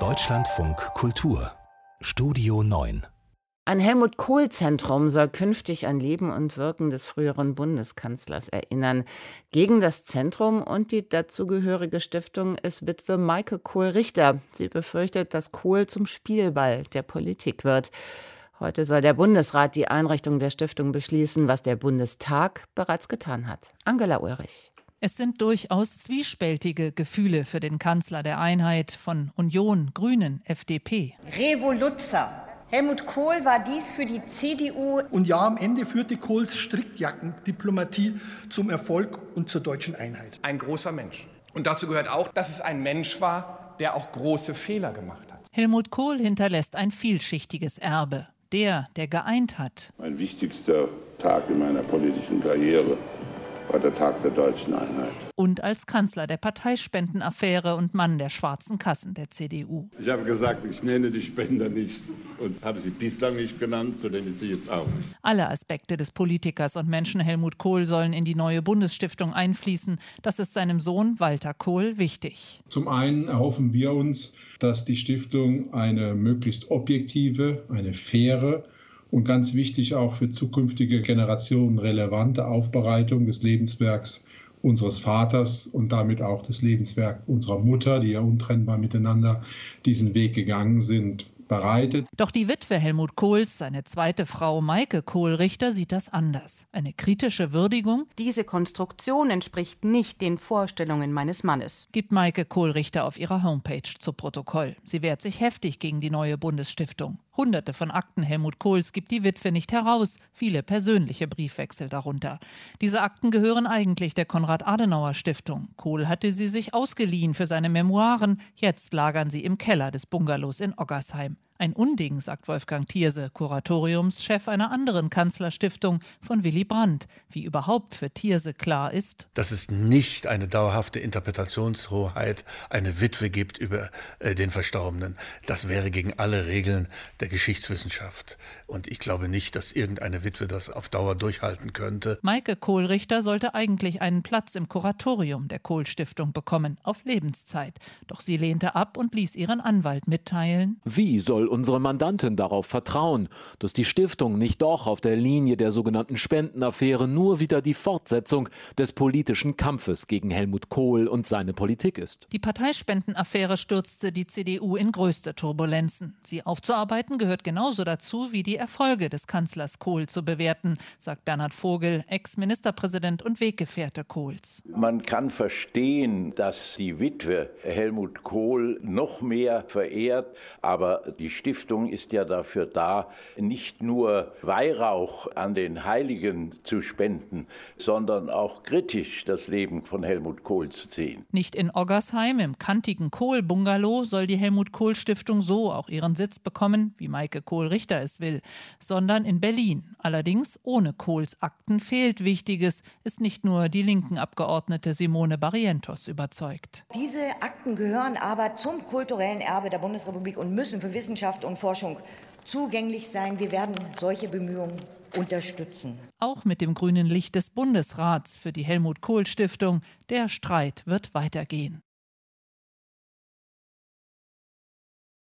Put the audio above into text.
Deutschlandfunk Kultur Studio 9 ein Helmut Kohl-Zentrum soll künftig an Leben und Wirken des früheren Bundeskanzlers erinnern. Gegen das Zentrum und die dazugehörige Stiftung ist Witwe Maike Kohl-Richter. Sie befürchtet, dass Kohl zum Spielball der Politik wird. Heute soll der Bundesrat die Einrichtung der Stiftung beschließen, was der Bundestag bereits getan hat. Angela Ulrich. Es sind durchaus zwiespältige Gefühle für den Kanzler der Einheit von Union, Grünen, FDP. Revoluzzer Helmut Kohl war dies für die CDU. Und ja, am Ende führte Kohls Strickjackendiplomatie zum Erfolg und zur deutschen Einheit. Ein großer Mensch. Und dazu gehört auch, dass es ein Mensch war, der auch große Fehler gemacht hat. Helmut Kohl hinterlässt ein vielschichtiges Erbe. Der, der geeint hat. Mein wichtigster Tag in meiner politischen Karriere war der Tag der deutschen Einheit. Und als Kanzler der Parteispendenaffäre und Mann der schwarzen Kassen der CDU. Ich habe gesagt, ich nenne die Spender nicht und habe sie bislang nicht genannt, so nenne ich sie jetzt auch nicht. Alle Aspekte des Politikers und Menschen Helmut Kohl sollen in die neue Bundesstiftung einfließen. Das ist seinem Sohn Walter Kohl wichtig. Zum einen erhoffen wir uns, dass die Stiftung eine möglichst objektive, eine faire und ganz wichtig auch für zukünftige Generationen relevante Aufbereitung des Lebenswerks unseres Vaters und damit auch des Lebenswerks unserer Mutter, die ja untrennbar miteinander diesen Weg gegangen sind, bereitet. Doch die Witwe Helmut Kohls, seine zweite Frau Maike Kohl-Richter, sieht das anders. Eine kritische Würdigung. Diese Konstruktion entspricht nicht den Vorstellungen meines Mannes. Gibt Maike Kohl-Richter auf ihrer Homepage zu Protokoll. Sie wehrt sich heftig gegen die neue Bundesstiftung. Hunderte von Akten Helmut Kohls gibt die Witwe nicht heraus, viele persönliche Briefwechsel darunter. Diese Akten gehören eigentlich der Konrad-Adenauer-Stiftung. Kohl hatte sie sich ausgeliehen für seine Memoiren, jetzt lagern sie im Keller des Bungalows in Oggersheim. Ein Unding, sagt Wolfgang Thierse, Kuratoriumschef einer anderen Kanzlerstiftung von Willy Brandt. Wie überhaupt für Thierse klar ist, dass es nicht eine dauerhafte Interpretationshoheit, eine Witwe gibt über äh, den Verstorbenen. Das wäre gegen alle Regeln der Geschichtswissenschaft. Und ich glaube nicht, dass irgendeine Witwe das auf Dauer durchhalten könnte. Maike Kohlrichter sollte eigentlich einen Platz im Kuratorium der Kohl-Stiftung bekommen, auf Lebenszeit. Doch sie lehnte ab und ließ ihren Anwalt mitteilen. Wie soll soll unsere Mandantin darauf vertrauen, dass die Stiftung nicht doch auf der Linie der sogenannten Spendenaffäre nur wieder die Fortsetzung des politischen Kampfes gegen Helmut Kohl und seine Politik ist. Die Parteispendenaffäre stürzte die CDU in größte Turbulenzen. Sie aufzuarbeiten gehört genauso dazu, wie die Erfolge des Kanzlers Kohl zu bewerten, sagt Bernhard Vogel, Ex-Ministerpräsident und Weggefährte Kohls. Man kann verstehen, dass die Witwe Helmut Kohl noch mehr verehrt, aber die Stiftung ist ja dafür da, nicht nur Weihrauch an den Heiligen zu spenden, sondern auch kritisch das Leben von Helmut Kohl zu sehen. Nicht in Oggersheim im kantigen Kohl-Bungalow soll die Helmut Kohl-Stiftung so auch ihren Sitz bekommen, wie Maike Kohl-Richter es will, sondern in Berlin. Allerdings ohne Kohls Akten fehlt Wichtiges, ist nicht nur die linken Abgeordnete Simone Barrientos überzeugt. Diese Akten gehören aber zum kulturellen Erbe der Bundesrepublik und müssen für Wissenschaft Wissenschaft und Forschung zugänglich sein. Wir werden solche Bemühungen unterstützen. Auch mit dem grünen Licht des Bundesrats für die Helmut Kohl Stiftung. Der Streit wird weitergehen.